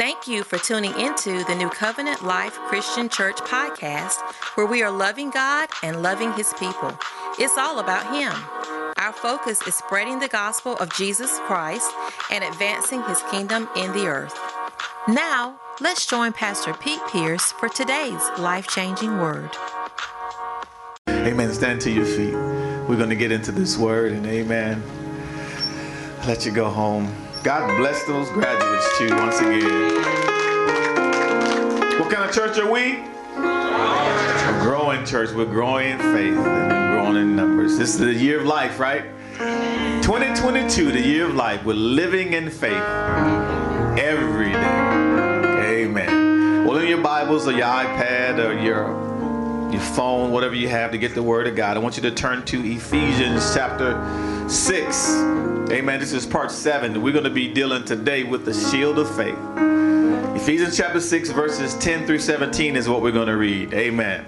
Thank you for tuning into the New Covenant Life Christian Church podcast, where we are loving God and loving His people. It's all about Him. Our focus is spreading the gospel of Jesus Christ and advancing His kingdom in the earth. Now, let's join Pastor Pete Pierce for today's life changing word. Amen. Stand to your feet. We're going to get into this word, and amen. Let you go home. God bless those graduates too, once again. What kind of church are we? A growing church. We're growing in faith and growing in numbers. This is the year of life, right? 2022, the year of life. We're living in faith every day. Amen. Well, in your Bibles or your iPad or your your phone, whatever you have to get the word of God. I want you to turn to Ephesians chapter 6. Amen. This is part 7. We're going to be dealing today with the shield of faith. Ephesians chapter 6, verses 10 through 17 is what we're going to read. Amen.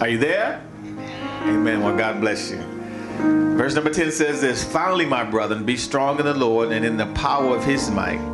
Are you there? Amen. Well, God bless you. Verse number 10 says this Finally, my brethren, be strong in the Lord and in the power of his might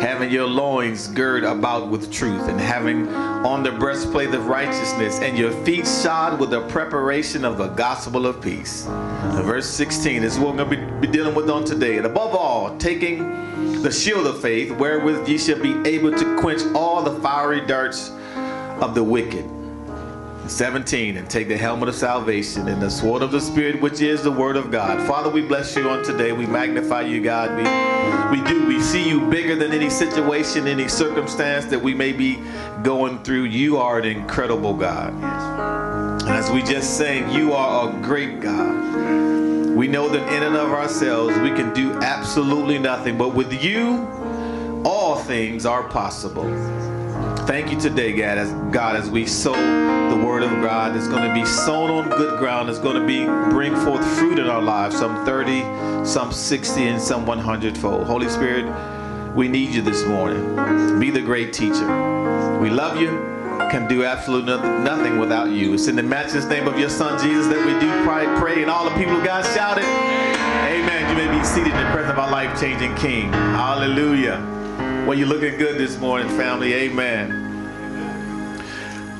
having your loins girt about with truth, and having on the breastplate of righteousness, and your feet shod with the preparation of the gospel of peace. And verse 16 is what we're going to be dealing with on today. And above all, taking the shield of faith, wherewith ye shall be able to quench all the fiery darts of the wicked 17 and take the helmet of salvation and the sword of the spirit which is the word of god. Father we bless you on today. We magnify you god. We we do. We see you bigger than any situation any circumstance that we may be going through. You are an incredible god. And as we just sang you are a great god. We know that in and of ourselves we can do absolutely nothing but with you all things are possible. Thank you today, God, as God, as we sow the word of God is going to be sown on good ground. It's going to be bring forth fruit in our lives, some 30, some 60, and some 100 fold. Holy Spirit, we need you this morning. Be the great teacher. We love you. Can do absolutely nothing without you. It's in the matchless name of your Son Jesus that we do pray, pray and all the people of God shouted, Amen. You may be seated in the presence of our life-changing King. Hallelujah. Well, you're looking good this morning, family. Amen.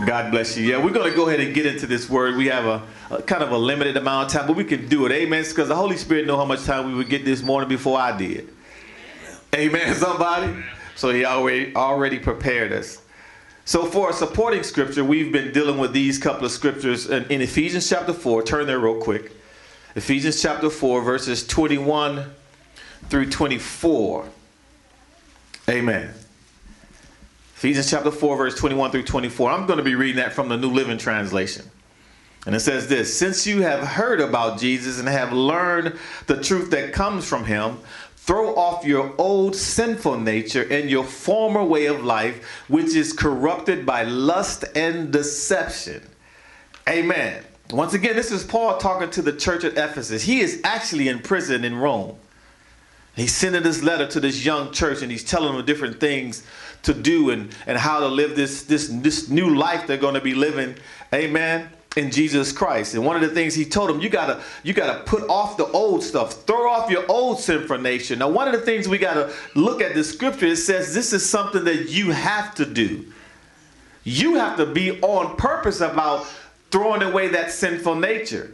God bless you. Yeah, we're going to go ahead and get into this word. We have a, a kind of a limited amount of time, but we can do it. Amen. Because the Holy Spirit know how much time we would get this morning before I did. Amen. Somebody. So he already already prepared us. So for a supporting scripture, we've been dealing with these couple of scriptures in, in Ephesians chapter 4. Turn there real quick. Ephesians chapter 4, verses 21 through 24. Amen. Ephesians chapter 4, verse 21 through 24. I'm going to be reading that from the New Living Translation. And it says this Since you have heard about Jesus and have learned the truth that comes from him, throw off your old sinful nature and your former way of life, which is corrupted by lust and deception. Amen. Once again, this is Paul talking to the church at Ephesus. He is actually in prison in Rome. He's sending this letter to this young church and he's telling them different things to do and, and how to live this, this, this new life they're going to be living. Amen. In Jesus Christ. And one of the things he told them, you gotta, you gotta put off the old stuff, throw off your old sinful nature. Now, one of the things we gotta look at the scripture, it says this is something that you have to do. You have to be on purpose about throwing away that sinful nature.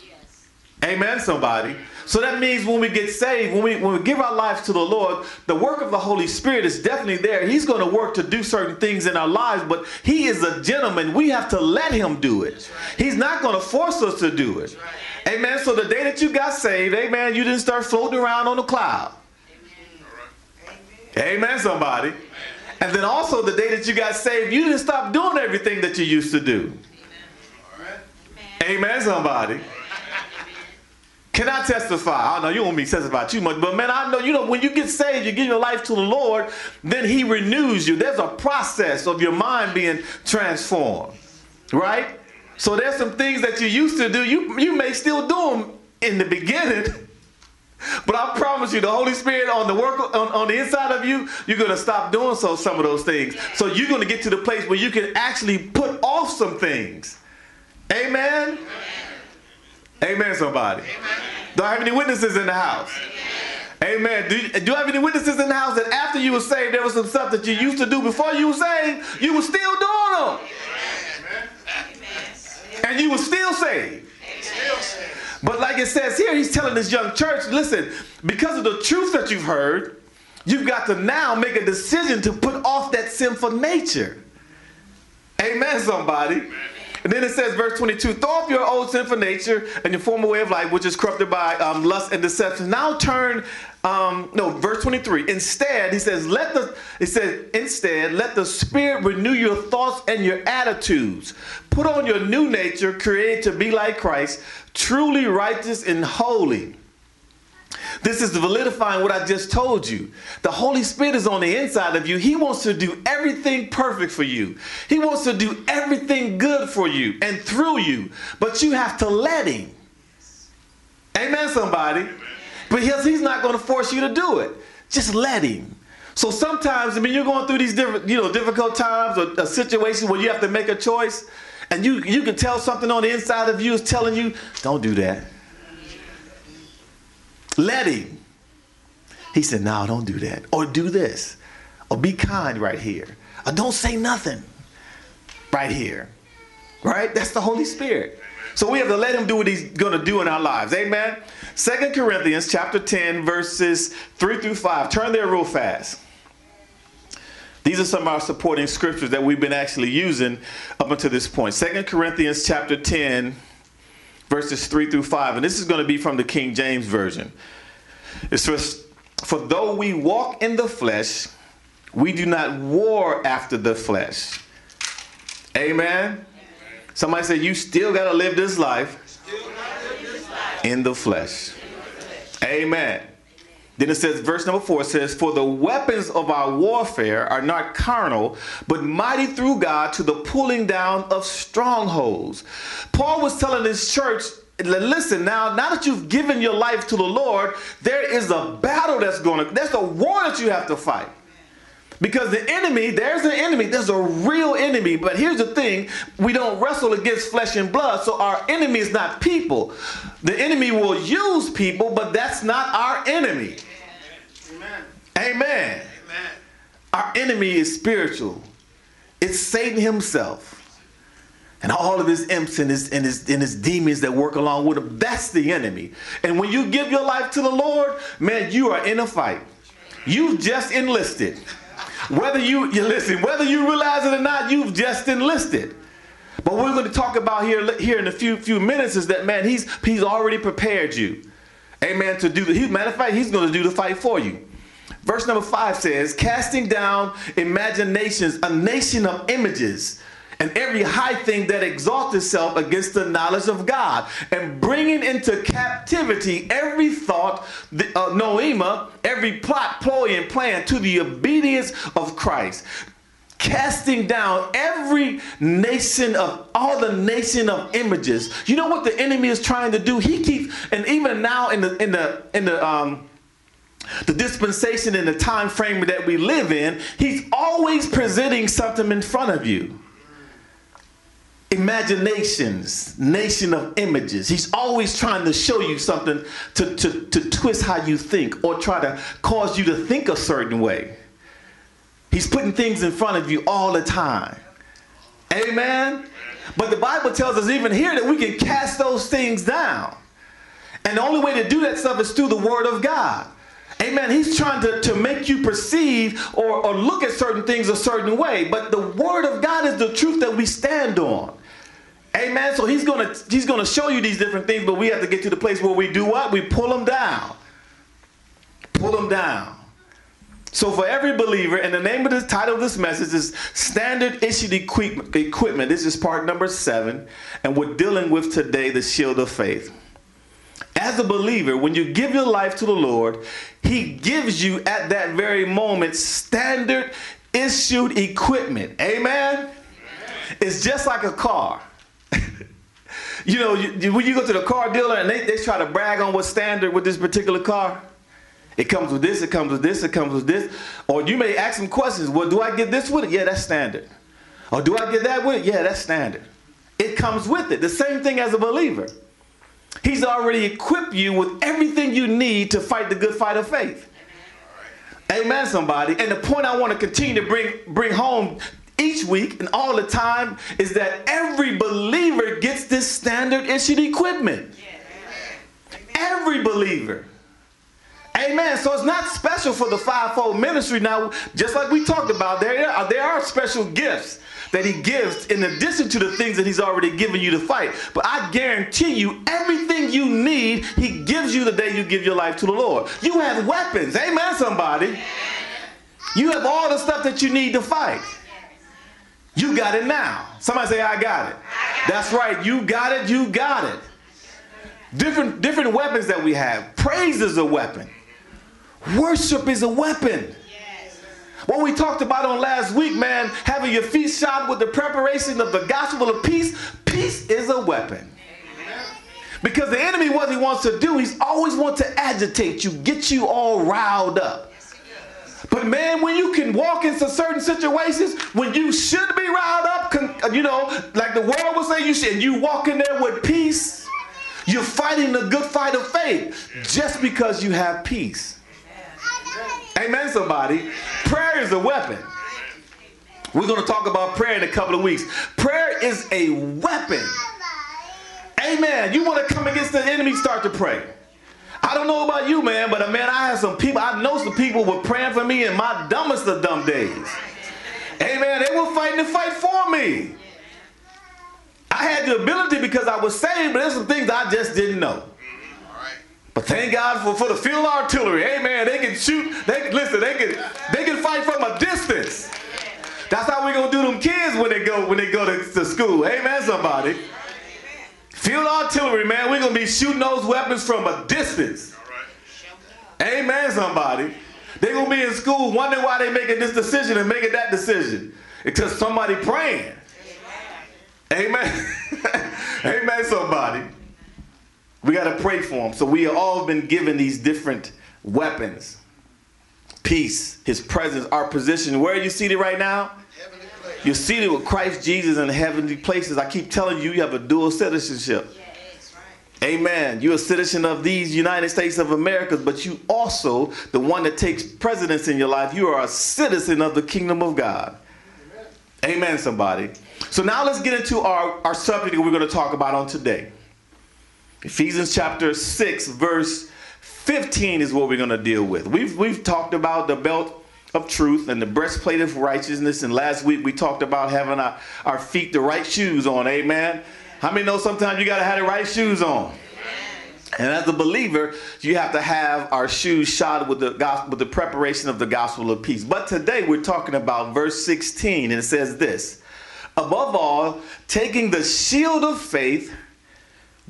Yes. Amen, somebody. So that means when we get saved, when we when we give our lives to the Lord, the work of the Holy Spirit is definitely there. He's going to work to do certain things in our lives, but he is a gentleman. We have to let him do it. He's not going to force us to do it. Amen. So the day that you got saved, amen, you didn't start floating around on a cloud. Amen, amen somebody. And then also the day that you got saved, you didn't stop doing everything that you used to do. Amen, amen somebody. Can I testify? I know you don't want me to testify too much, but man, I know you know when you get saved, you give your life to the Lord, then He renews you. There's a process of your mind being transformed, right? So there's some things that you used to do, you you may still do them in the beginning. But I promise you, the Holy Spirit on the work on, on the inside of you, you're gonna stop doing so some of those things. So you're gonna get to the place where you can actually put off some things. Amen. Amen, somebody. Do I have any witnesses in the house? Amen. Amen. Do you, do you have any witnesses in the house that after you were saved, there was some stuff that you used to do before you were saved, you were still doing them? Amen. And you were still saved. But like it says here, he's telling this young church, listen, because of the truth that you've heard, you've got to now make a decision to put off that sinful nature. Amen, somebody. And then it says, verse 22, throw off your old sinful nature and your former way of life, which is corrupted by um, lust and deception. Now turn, um, no, verse 23. Instead, he says, let the, he says, instead, let the Spirit renew your thoughts and your attitudes. Put on your new nature, created to be like Christ, truly righteous and holy. This is validifying what I just told you. The Holy Spirit is on the inside of you. He wants to do everything perfect for you. He wants to do everything good for you and through you. But you have to let Him. Amen, somebody. Because He's not going to force you to do it. Just let Him. So sometimes, I mean, you're going through these different, you know, difficult times or uh, a situation where you have to make a choice, and you you can tell something on the inside of you is telling you, don't do that. Let him. He said, No, don't do that. Or do this. Or be kind right here. Or don't say nothing right here. Right? That's the Holy Spirit. So we have to let him do what he's going to do in our lives. Amen. Second Corinthians chapter 10, verses 3 through 5. Turn there real fast. These are some of our supporting scriptures that we've been actually using up until this point. Second Corinthians chapter 10, verses 3 through 5. And this is going to be from the King James Version. It says, For though we walk in the flesh, we do not war after the flesh. Amen. Somebody said, You still got to live this life in the flesh. Amen. Then it says, verse number four says, For the weapons of our warfare are not carnal, but mighty through God to the pulling down of strongholds. Paul was telling his church, listen now, now that you've given your life to the Lord, there is a battle that's going to, there's a war that you have to fight. Because the enemy, there's an enemy, there's a real enemy. But here's the thing we don't wrestle against flesh and blood, so our enemy is not people. The enemy will use people, but that's not our enemy. Amen. Amen. Amen. Our enemy is spiritual, it's Satan himself. And all of his imps and his, and, his, and his demons that work along with him, that's the enemy. And when you give your life to the Lord, man, you are in a fight. You've just enlisted. Whether you, you listen, whether you realize it or not, you've just enlisted. But what we're going to talk about here, here in a few few minutes is that man, he's he's already prepared you. Amen. To do the he, matter of fact, he's going to do the fight for you. Verse number five says, casting down imaginations, a nation of images and every high thing that exalts itself against the knowledge of God, and bringing into captivity every thought, the, uh, noema, every plot, ploy, and plan to the obedience of Christ. Casting down every nation of all the nation of images. You know what the enemy is trying to do? He keeps, and even now in the in the in the um the dispensation and the time frame that we live in, he's always presenting something in front of you imaginations, nation of images. He's always trying to show you something to, to, to twist how you think or try to cause you to think a certain way. He's putting things in front of you all the time. Amen? But the Bible tells us even here that we can cast those things down. And the only way to do that stuff is through the Word of God. Amen. He's trying to, to make you perceive or, or look at certain things a certain way. But the Word of God is the truth that we stand on. Amen. So he's gonna he's gonna show you these different things, but we have to get to the place where we do what? We pull them down. Pull them down. So for every believer, and the name of the title of this message is Standard Issued Equipment. This is part number seven, and we're dealing with today the shield of faith. as a believer, when you give your life to the Lord, He gives you at that very moment standard issued equipment. Amen? It's just like a car. you know, you, when you go to the car dealer and they, they try to brag on what's standard with this particular car, it comes with this, it comes with this, it comes with this. Or you may ask some questions. Well, do I get this with it? Yeah, that's standard. Or do I get that with it? Yeah, that's standard. It comes with it. The same thing as a believer. He's already equipped you with everything you need to fight the good fight of faith. Amen, somebody. And the point I want to continue to bring bring home each week and all the time is that every believer gets this standard issued equipment. Every believer. Amen. So it's not special for the fivefold ministry. Now, just like we talked about, there are, there are special gifts that he gives in addition to the things that he's already given you to fight. But I guarantee you, everything you need, he gives you the day you give your life to the Lord. You have weapons. Amen, somebody. You have all the stuff that you need to fight. You got it now. Somebody say, I got it. That's right. You got it. You got it. Different, different weapons that we have. Praise is a weapon. Worship is a weapon. What we talked about on last week, man, having your feet shod with the preparation of the gospel of peace, peace is a weapon. Because the enemy, what he wants to do, he's always want to agitate you, get you all riled up. But man, when you can walk into certain situations when you should be riled up, you know, like the world will say you should, and you walk in there with peace, you're fighting the good fight of faith just because you have peace. Amen, somebody. Prayer is a weapon. We're going to talk about prayer in a couple of weeks. Prayer is a weapon. Amen. You want to come against the enemy, start to pray. I don't know about you, man, but uh, man, I have some people, I know some people were praying for me in my dumbest of dumb days. Amen. They were fighting the fight for me. I had the ability because I was saved, but there's some things I just didn't know. But thank God for, for the field artillery. Amen. They can shoot. They can listen. They can they can fight from a distance. That's how we gonna do them kids when they go when they go to, to school. Amen. Somebody. Field artillery, man. We're gonna be shooting those weapons from a distance. Amen. Somebody. They're gonna be in school wondering why they making this decision and making that decision. Because somebody praying. Amen. Amen. Somebody. We got to pray for him. So we have all been given these different weapons. Peace, his presence, our position. Where are you seated right now? You're seated with Christ Jesus in heavenly places. I keep telling you, you have a dual citizenship. Amen. You're a citizen of these United States of America, but you also, the one that takes precedence in your life, you are a citizen of the kingdom of God. Amen, Amen somebody. So now let's get into our, our subject that we're going to talk about on today. Ephesians chapter 6, verse 15 is what we're going to deal with. We've, we've talked about the belt of truth and the breastplate of righteousness. And last week we talked about having our, our feet the right shoes on. Amen. How many know sometimes you got to have the right shoes on? And as a believer, you have to have our shoes shod with the gospel, with the preparation of the gospel of peace. But today we're talking about verse 16, and it says this: Above all, taking the shield of faith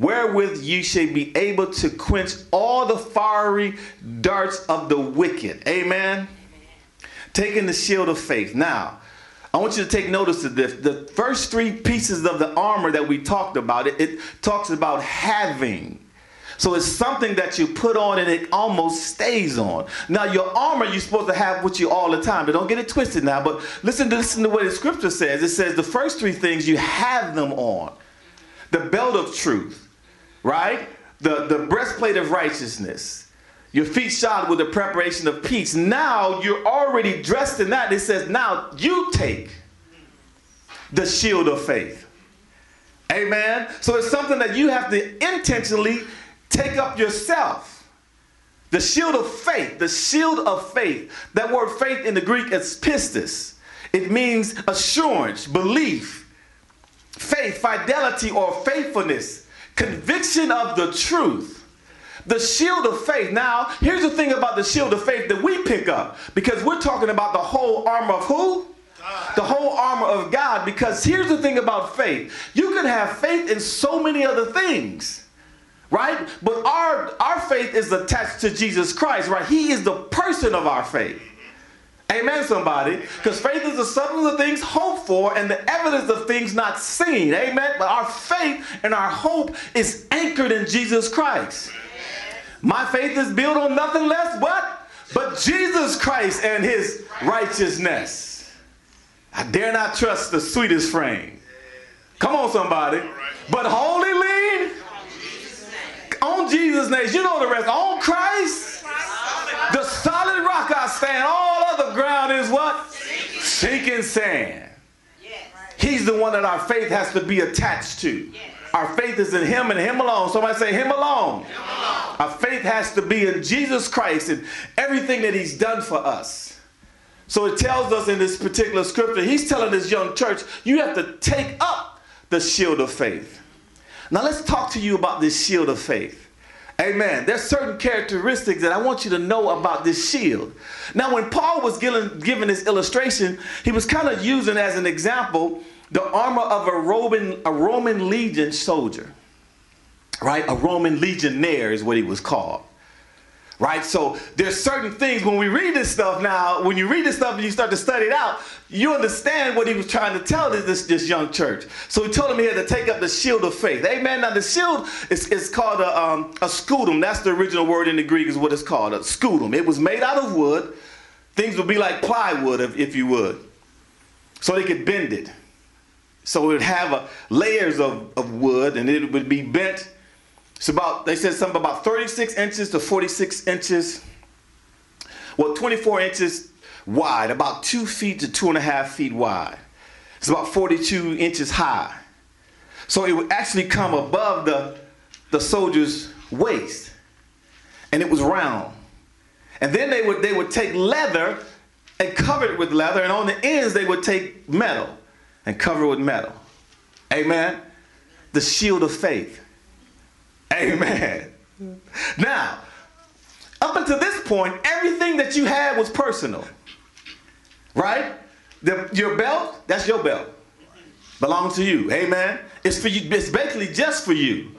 wherewith ye shall be able to quench all the fiery darts of the wicked. Amen. Taking the shield of faith. Now, I want you to take notice of this. The first three pieces of the armor that we talked about, it, it talks about having. So it's something that you put on and it almost stays on. Now your armor you're supposed to have with you all the time. But don't get it twisted now. But listen to listen to what the scripture says. It says the first three things you have them on. The belt of truth right? The, the breastplate of righteousness. Your feet shod with the preparation of peace. Now you're already dressed in that. It says, now you take the shield of faith. Amen. So it's something that you have to intentionally take up yourself. The shield of faith, the shield of faith. That word faith in the Greek is pistis. It means assurance, belief, faith, fidelity, or faithfulness conviction of the truth. The shield of faith. Now, here's the thing about the shield of faith that we pick up because we're talking about the whole armor of who? God. The whole armor of God. Because here's the thing about faith you can have faith in so many other things, right? But our our faith is attached to Jesus Christ, right? He is the person of our faith. Amen, somebody. Because faith is the substance of things hoped for and the evidence of things not seen. Amen. But our faith and our hope is anchored in Jesus Christ. My faith is built on nothing less but, but Jesus Christ and his righteousness. I dare not trust the sweetest frame. Come on, somebody. But wholly lean on Jesus' name. You know the rest. On Christ, solid rock I stand. All other ground is what? Sinking sand. He's the one that our faith has to be attached to. Our faith is in Him and Him alone. Somebody say, Him alone. Him alone. Our faith has to be in Jesus Christ and everything that He's done for us. So it tells us in this particular scripture, He's telling this young church, you have to take up the shield of faith. Now let's talk to you about this shield of faith. Amen. There's certain characteristics that I want you to know about this shield. Now, when Paul was given, given this illustration, he was kind of using as an example the armor of a Roman, a Roman legion soldier, right? A Roman legionnaire is what he was called. Right? So there's certain things when we read this stuff now, when you read this stuff and you start to study it out, you understand what he was trying to tell this, this young church. So he told him he had to take up the shield of faith. Amen. Now the shield is, is called a, um, a scutum. That's the original word in the Greek is what it's called, a scutum. It was made out of wood. Things would be like plywood, if, if you would. So they could bend it. So it would have a, layers of, of wood and it would be bent. It's about, they said something about 36 inches to 46 inches. Well, 24 inches wide, about two feet to two and a half feet wide. It's about 42 inches high. So it would actually come above the, the soldier's waist. And it was round. And then they would, they would take leather and cover it with leather, and on the ends they would take metal and cover with metal. Amen. The shield of faith. Amen. Now, up until this point, everything that you had was personal. Right? The, your belt, that's your belt. Belongs to you. Amen. It's for you, it's basically just for you.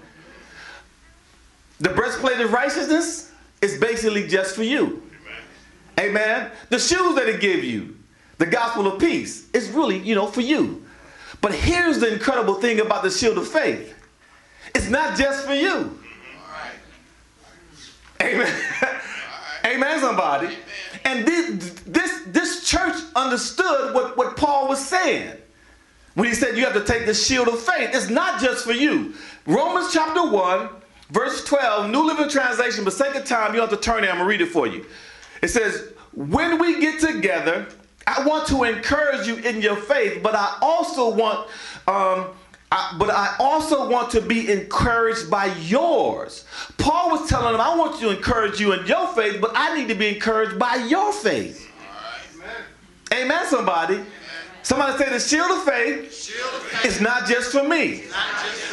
The breastplate of righteousness is basically just for you. Amen. Amen. The shoes that it give you, the gospel of peace, is really, you know, for you. But here's the incredible thing about the shield of faith. It's not just for you. Amen. Amen, somebody. Amen. And this, this, this church understood what, what Paul was saying when he said you have to take the shield of faith. It's not just for you. Romans chapter 1, verse 12, New Living Translation, but sake of time, you don't have to turn it. I'm going to read it for you. It says, When we get together, I want to encourage you in your faith, but I also want, um, I, but I also want to be encouraged by yours. Paul was telling them, I want to encourage you in your faith, but I need to be encouraged by your faith. Amen. Amen, somebody. Somebody say the shield of faith, shield of faith. is not just for me.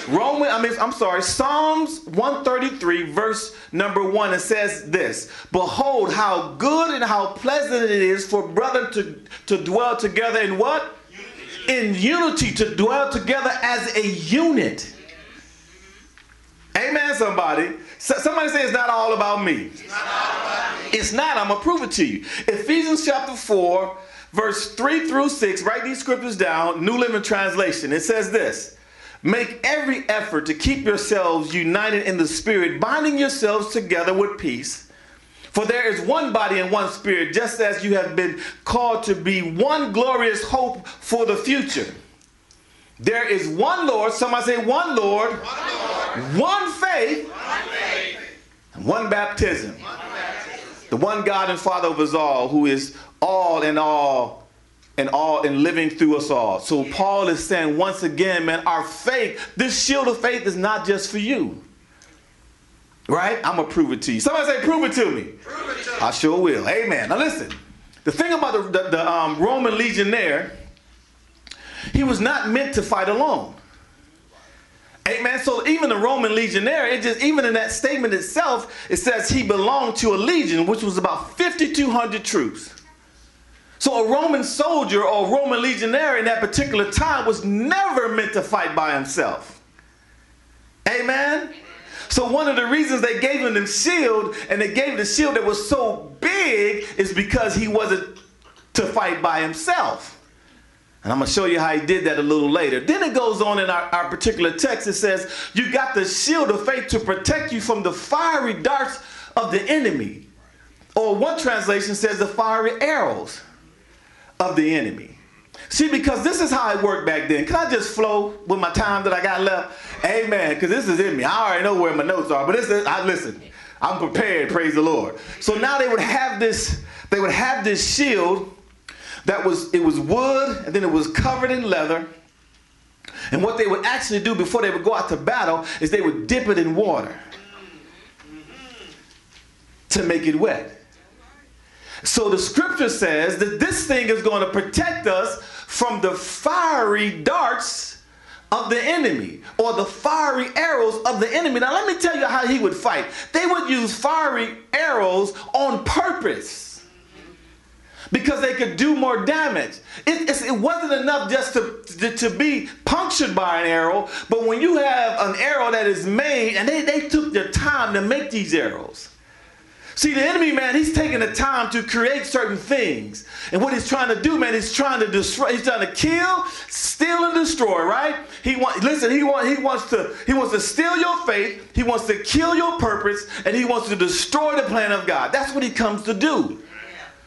Roman, I mean, I'm sorry, Psalms 133, verse number one, it says this Behold, how good and how pleasant it is for brethren to, to dwell together in what? In unity, to dwell together as a unit. Amen, somebody. So, somebody say it's not all about me. It's not, about me. It's not. I'm going to prove it to you. Ephesians chapter 4, verse 3 through 6, write these scriptures down, New Living Translation. It says this Make every effort to keep yourselves united in the Spirit, binding yourselves together with peace. For there is one body and one spirit, just as you have been called to be one glorious hope for the future. There is one Lord, somebody say one Lord, one, Lord. one faith, one, faith. one baptism. One baptism. The one God and Father of us all, who is all in all and all and living through us all. So Paul is saying once again, man, our faith, this shield of faith is not just for you. Right? I'm gonna prove it to you. Somebody say, prove it to me. Prove it to I sure will. Amen. Now listen. The thing about the, the, the um, Roman legionnaire, he was not meant to fight alone. Amen. So even the Roman legionnaire, it just even in that statement itself, it says he belonged to a legion, which was about 5,200 troops. So a Roman soldier or a Roman legionnaire in that particular time was never meant to fight by himself. Amen? So one of the reasons they gave him the shield and they gave the shield that was so big is because he wasn't to fight by himself. And I'm going to show you how he did that a little later. Then it goes on in our, our particular text. It says, You got the shield of faith to protect you from the fiery darts of the enemy. Or one translation says, the fiery arrows of the enemy. See, because this is how it worked back then. Can I just flow with my time that I got left? Amen. Because this is in me. I already know where my notes are, but this is, I listen. I'm prepared, praise the Lord. So now they would have this, they would have this shield that was, it was wood, and then it was covered in leather. And what they would actually do before they would go out to battle is they would dip it in water to make it wet. So the scripture says that this thing is going to protect us from the fiery darts of the enemy or the fiery arrows of the enemy. Now, let me tell you how he would fight. They would use fiery arrows on purpose because they could do more damage. It, it wasn't enough just to, to, to, be punctured by an arrow, but when you have an arrow that is made, and they, they took their time to make these arrows. See, the enemy, man, he's taking the time to create certain things. And what he's trying to do, man, he's trying to destroy, he's trying to kill, steal, and destroy, right? He want listen, he want he wants to he wants to steal your faith, he wants to kill your purpose, and he wants to destroy the plan of God. That's what he comes to do.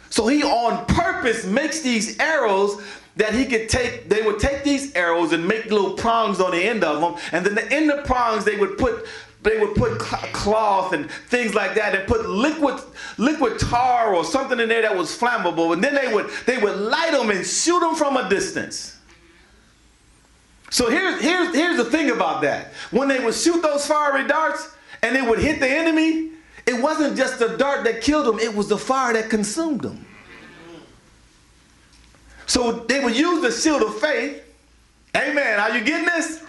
So he on purpose makes these arrows that he could take, they would take these arrows and make little prongs on the end of them, and then the end of prongs they would put they would put cloth and things like that and put liquid liquid tar or something in there that was flammable. And then they would they would light them and shoot them from a distance. So here's here's here's the thing about that. When they would shoot those fiery darts and they would hit the enemy it wasn't just the dart that killed them it was the fire that consumed them so they would use the shield of faith. Amen. Are you getting this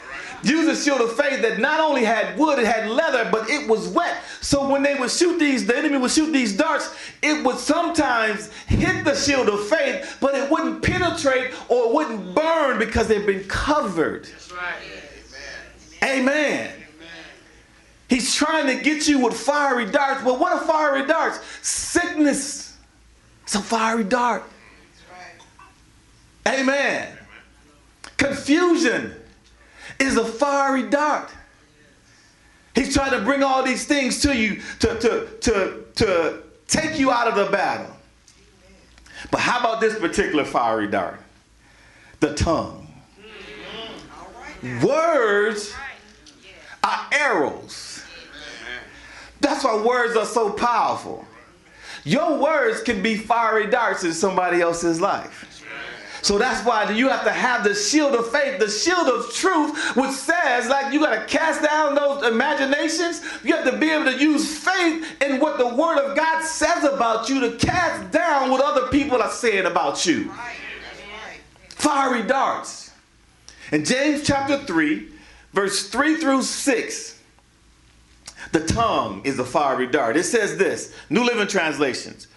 Use a shield of faith that not only had wood, it had leather, but it was wet. So when they would shoot these, the enemy would shoot these darts, it would sometimes hit the shield of faith, but it wouldn't penetrate or it wouldn't burn because they've been covered. That's right. Amen. Amen. He's trying to get you with fiery darts. But what are fiery darts? Sickness. It's a fiery dart. Amen. Confusion is a fiery dart. He's trying to bring all these things to you to, to, to, to take you out of the battle. But how about this particular fiery dart? The tongue. Words are arrows. That's why words are so powerful. Your words can be fiery darts in somebody else's life. So that's why you have to have the shield of faith, the shield of truth, which says, like, you got to cast down those imaginations. You have to be able to use faith in what the Word of God says about you to cast down what other people are saying about you. Fiery darts. In James chapter 3, verse 3 through 6, the tongue is a fiery dart. It says this, New Living Translations.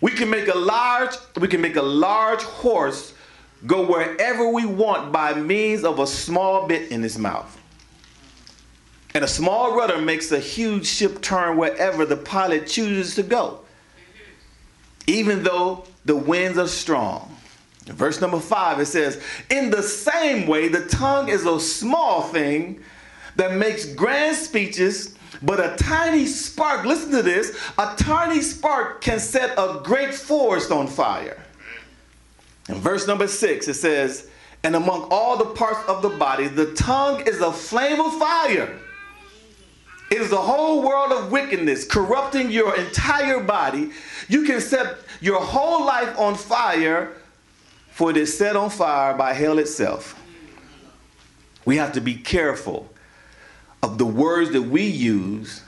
We can make a large, we can make a large horse go wherever we want by means of a small bit in his mouth. And a small rudder makes a huge ship turn wherever the pilot chooses to go, even though the winds are strong. In verse number five, it says, In the same way, the tongue is a small thing that makes grand speeches, but a tiny spark, listen to this, a tiny spark can set a great forest on fire. In verse number six, it says, And among all the parts of the body, the tongue is a flame of fire. It is the whole world of wickedness, corrupting your entire body. You can set your whole life on fire, for it is set on fire by hell itself. We have to be careful of the words that we use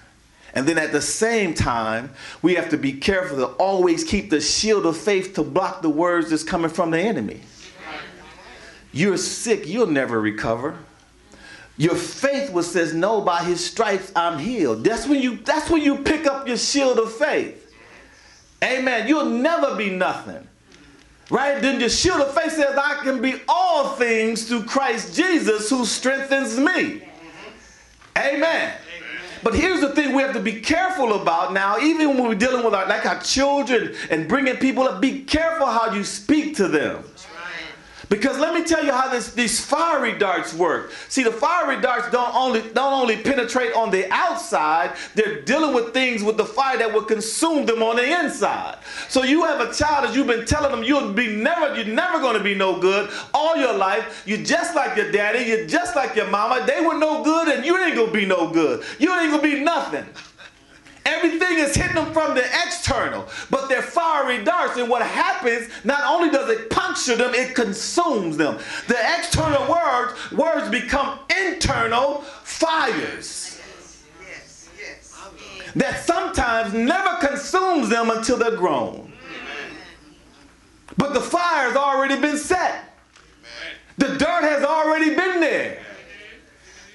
and then at the same time, we have to be careful to always keep the shield of faith to block the words that's coming from the enemy. You're sick, you'll never recover. Your faith was says, No, by his stripes I'm healed. That's when you that's when you pick up your shield of faith. Amen. You'll never be nothing. Right? Then the shield of faith says, I can be all things through Christ Jesus who strengthens me. Amen. But here's the thing we have to be careful about now, even when we're dealing with our like our children and bringing people up, be careful how you speak to them. Because let me tell you how this, these fiery darts work. See, the fiery darts don't only don't only penetrate on the outside, they're dealing with things with the fire that will consume them on the inside. So you have a child that you've been telling them you'll be never, you're never to be no good all your life. You're just like your daddy, you're just like your mama. They were no good, and you ain't gonna be no good. You ain't gonna be nothing. Everything is hitting them from the external, but they're fiery darts. And what happens, not only does it puncture them, it consumes them. The external words, words become internal fires. That sometimes never consumes them until they're grown. But the fire's already been set. The dirt has already been there.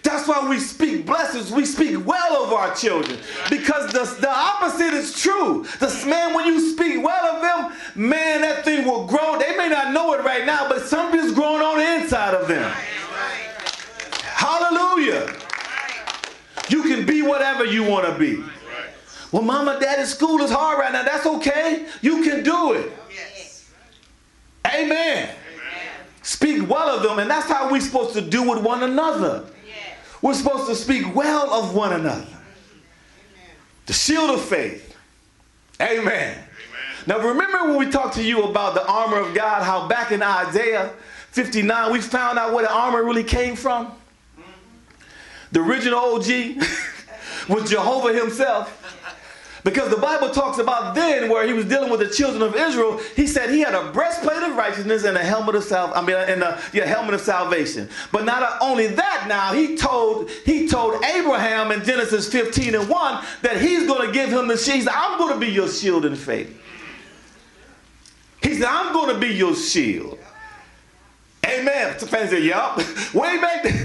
That's why we speak blessings. We speak well of our children. Because the, the opposite is true. The man, when you speak well of them, man, that thing will grow. They may not know it right now, but something's growing on the inside of them. Hallelujah. You can be whatever you want to be. Well, mama, daddy, school is hard right now. That's okay. You can do it. Amen. Speak well of them, and that's how we're supposed to do with one another. We're supposed to speak well of one another. The shield of faith. Amen. Amen. Now, remember when we talked to you about the armor of God, how back in Isaiah 59 we found out where the armor really came from? The original OG was Jehovah himself. Because the Bible talks about then where he was dealing with the children of Israel, he said he had a breastplate of righteousness and a helmet of sal- I mean and a yeah, helmet of salvation. But not only that now, he told he told Abraham in Genesis 15 and 1 that he's going to give him the shield. I'm going to be your shield in faith. He said, I'm going to be your shield. Amen. The fans said, yup. Way back then.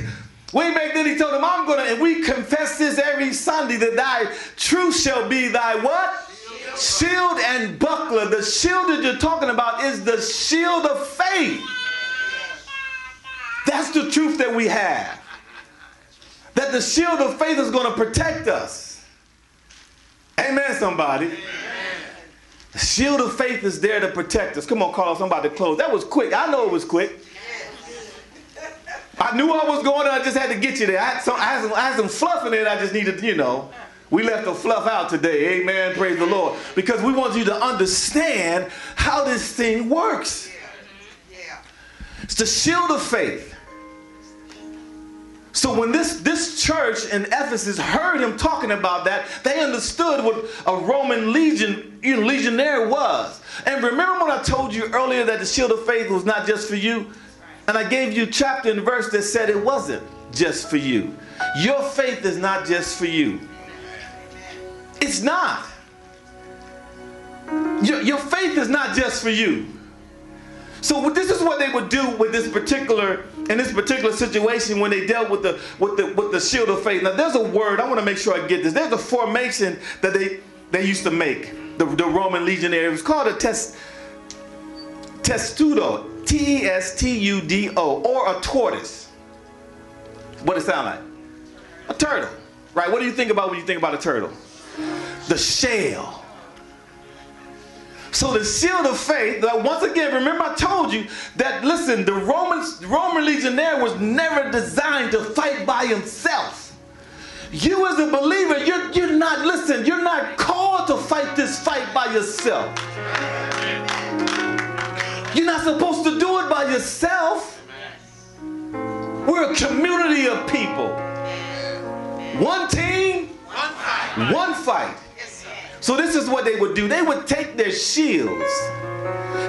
Way back then he told him, I'm gonna, and we confess this every Sunday that thy truth shall be thy what? Shield. and buckler. The shield that you're talking about is the shield of faith. That's the truth that we have. That the shield of faith is going to protect us. Amen, somebody. Amen. The shield of faith is there to protect us. Come on, Carlos, I'm about to close. That was quick. I know it was quick. I knew I was going I just had to get you there. I had some, I had some, I had some fluff in it. I just needed, you know. We left the fluff out today. Amen. Praise the Lord. Because we want you to understand how this thing works. It's the shield of faith. So when this, this church in Ephesus heard him talking about that, they understood what a Roman legion, you know, legionnaire was. And remember when I told you earlier that the shield of faith was not just for you? And I gave you chapter and verse that said it wasn't just for you. Your faith is not just for you. It's not. Your, your faith is not just for you. So this is what they would do with this particular in this particular situation when they dealt with the with the with the shield of faith. Now there's a word I want to make sure I get this. There's a formation that they they used to make the, the Roman legionary. It was called a test testudo. T E S T U D O, or a tortoise. What does it sound like? A turtle. Right? What do you think about when you think about a turtle? The shell. So the shield of faith, once again, remember I told you that, listen, the Roman, Roman legionnaire was never designed to fight by himself. You as a believer, you're, you're not, listen, you're not called to fight this fight by yourself. You're not supposed to do it by yourself. We're a community of people. One team, one fight. One fight. So this is what they would do. They would take their shields.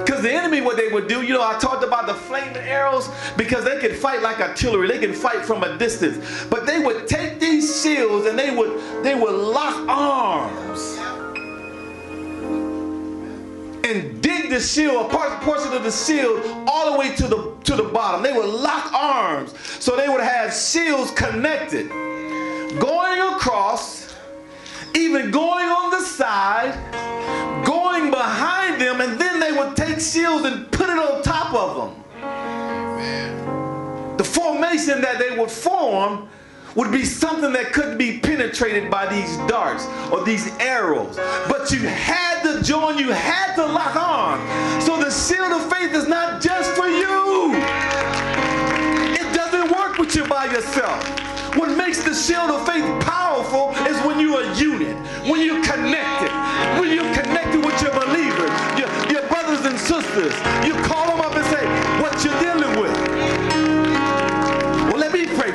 Because the enemy, what they would do, you know, I talked about the flaming arrows because they could fight like artillery. They can fight from a distance. But they would take these shields and they would they would lock arms and dig the shield, a portion of the shield, all the way to the to the bottom. They would lock arms, so they would have shields connected, going across, even going on the side, going behind them, and then they would take shields and put it on top of them. Amen. The formation that they would form would be something that couldn't be penetrated by these darts or these arrows. But you had to join, you had to lock on. So the shield of faith is not just for you. It doesn't work with you by yourself. What makes the shield of faith powerful is when you're a unit, when you're connected, when you're connected with your believers, your, your brothers and sisters. You call them up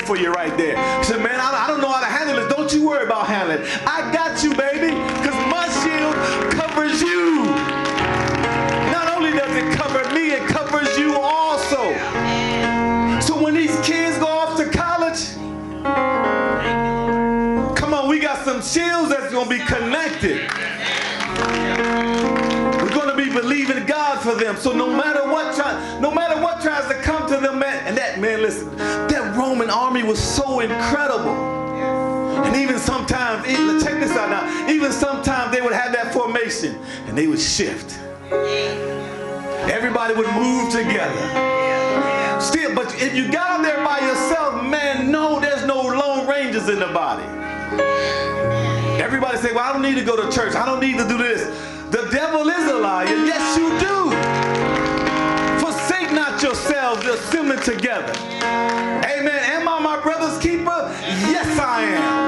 for you right there. Say, man, I, I don't know how to handle it. Don't you worry about handling it. I got you, baby, because my shield covers you. Not only does it cover me, it covers you also. So when these kids go off to college, come on, we got some shields that's going to be connected. We're going to be believing God for them. So no matter what try, no matter what tries to come to them, man, and that man, listen, that Roman army was so incredible. And even sometimes, even- check this out now, even sometimes they would have that formation and they would shift. Everybody would move together. Still, but if you got there by yourself, man, no, there's no lone rangers in the body. Everybody say, well, I don't need to go to church. I don't need to do this. The devil is a liar. Yes, you do. Forsake not yourselves, you're assembling together. Amen. Am I my brother's keeper? Yes, I am.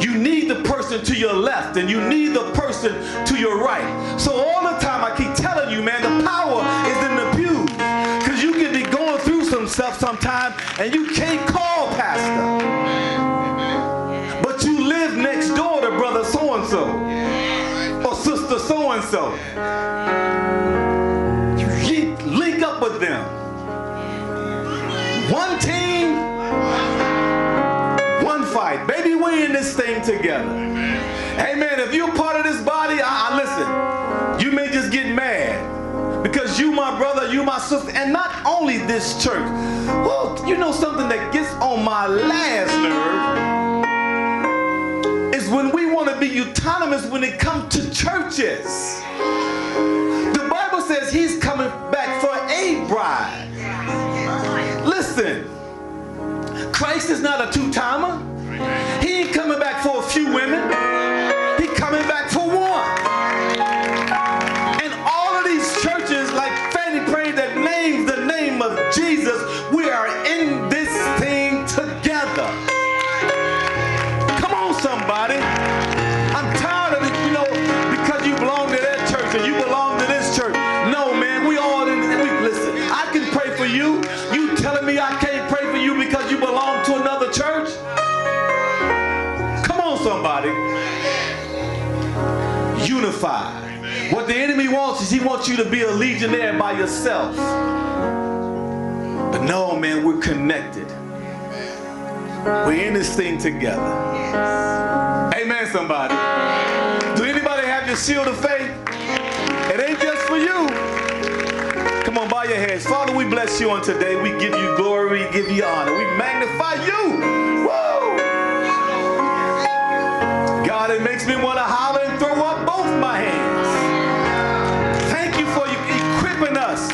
You need the person to your left and you need the person to your right. So all the time I keep telling you, man, the power is in the pews. Because you can be going through some stuff sometime and you can't call this church. Well, you know something that gets on my last nerve is when we want to be autonomous when it comes to churches. The Bible says he's coming back for a bride. Listen, Christ is not a two-timer. He ain't coming back for a few women. Unified. What the enemy wants is he wants you to be a legionnaire by yourself. But no, man, we're connected. We're in this thing together. Amen, somebody. Do anybody have your shield of faith? It ain't just for you. Come on, bow your heads. Father, we bless you on today. We give you glory, we give you honor. We magnify you. Woo! It makes me want to holler and throw up both my hands. Thank you for equipping us.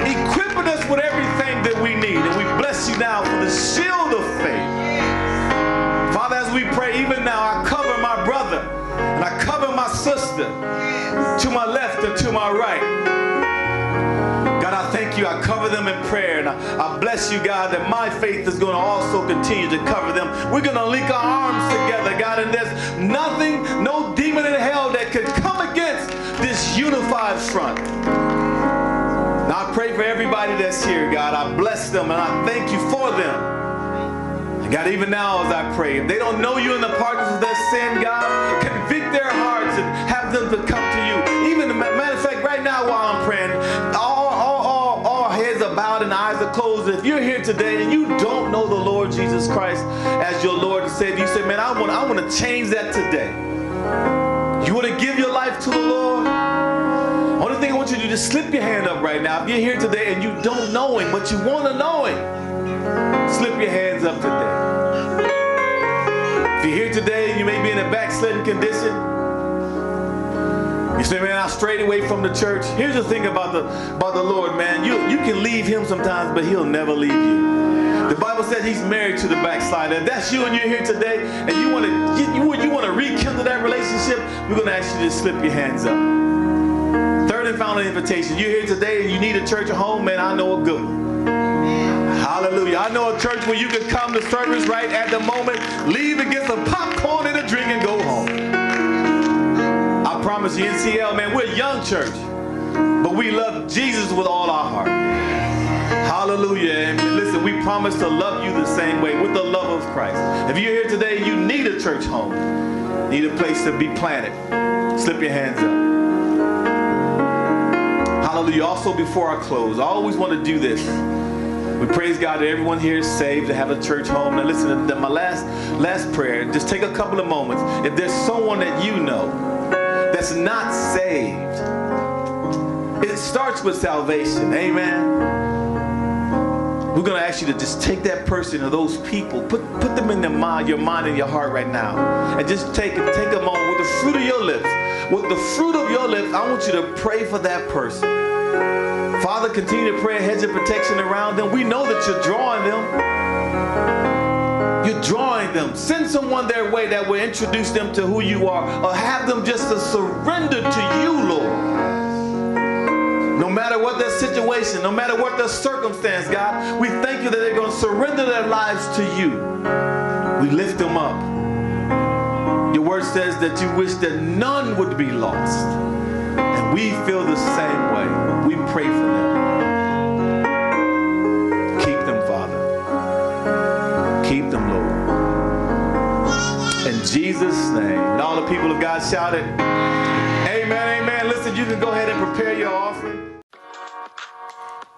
Equipping us with everything that we need. And we bless you now for the shield of faith. Father, as we pray, even now, I cover my brother and I cover my sister to my left and to my right. You. I cover them in prayer. And I, I bless you, God, that my faith is going to also continue to cover them. We're going to link our arms together, God, and there's nothing, no demon in hell that could come against this unified front. Now I pray for everybody that's here, God. I bless them and I thank you for them. God, even now as I pray, if they don't know you in the pardons of their sin, God, convict their If you're here today and you don't know the Lord Jesus Christ as your Lord and Savior, you say, man, I want, I want to change that today. You want to give your life to the Lord? Only thing I want you to do is slip your hand up right now. If you're here today and you don't know Him, but you want to know Him, slip your hands up today. If you're here today, you may be in a backslidden condition. You say, man, I strayed away from the church. Here's the thing about the about the Lord, man. You you can leave Him sometimes, but He'll never leave you. The Bible said he's married to the backslider. If that's you and you're here today and you want to you, you want to rekindle that relationship, we're going to ask you to slip your hands up. Third and final invitation. You're here today and you need a church at home, man, I know a good one. Hallelujah. I know a church where you can come to service right at the moment, leave and get some popcorn a promise you, NCL, man, we're a young church, but we love Jesus with all our heart. Hallelujah. And listen, we promise to love you the same way with the love of Christ. If you're here today, you need a church home, need a place to be planted. Slip your hands up. Hallelujah. Also, before I close, I always want to do this. We praise God that everyone here is saved to have a church home. Now listen to my last last prayer. Just take a couple of moments. If there's someone that you know that's not saved, it starts with salvation. Amen. We're going to ask you to just take that person or those people, put, put them in their mind, your mind and your heart right now. And just take, take a moment with the fruit of your lips. With the fruit of your lips, I want you to pray for that person. Father, continue to pray a hedge of protection around them. We know that you're drawing them. Drawing them. Send someone their way that will introduce them to who you are or have them just to surrender to you, Lord. No matter what their situation, no matter what their circumstance, God, we thank you that they're going to surrender their lives to you. We lift them up. Your word says that you wish that none would be lost. And we feel the same way. We pray for them. Jesus' name. And all the people of God shouted, Amen, amen. Listen, you can go ahead and prepare your offering.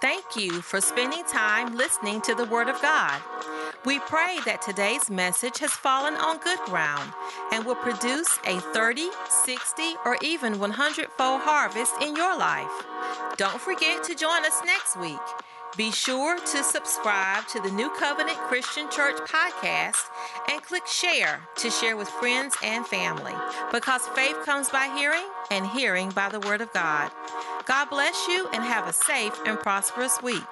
Thank you for spending time listening to the Word of God. We pray that today's message has fallen on good ground and will produce a 30, 60, or even 100 fold harvest in your life. Don't forget to join us next week. Be sure to subscribe to the New Covenant Christian Church podcast and click share to share with friends and family because faith comes by hearing and hearing by the Word of God. God bless you and have a safe and prosperous week.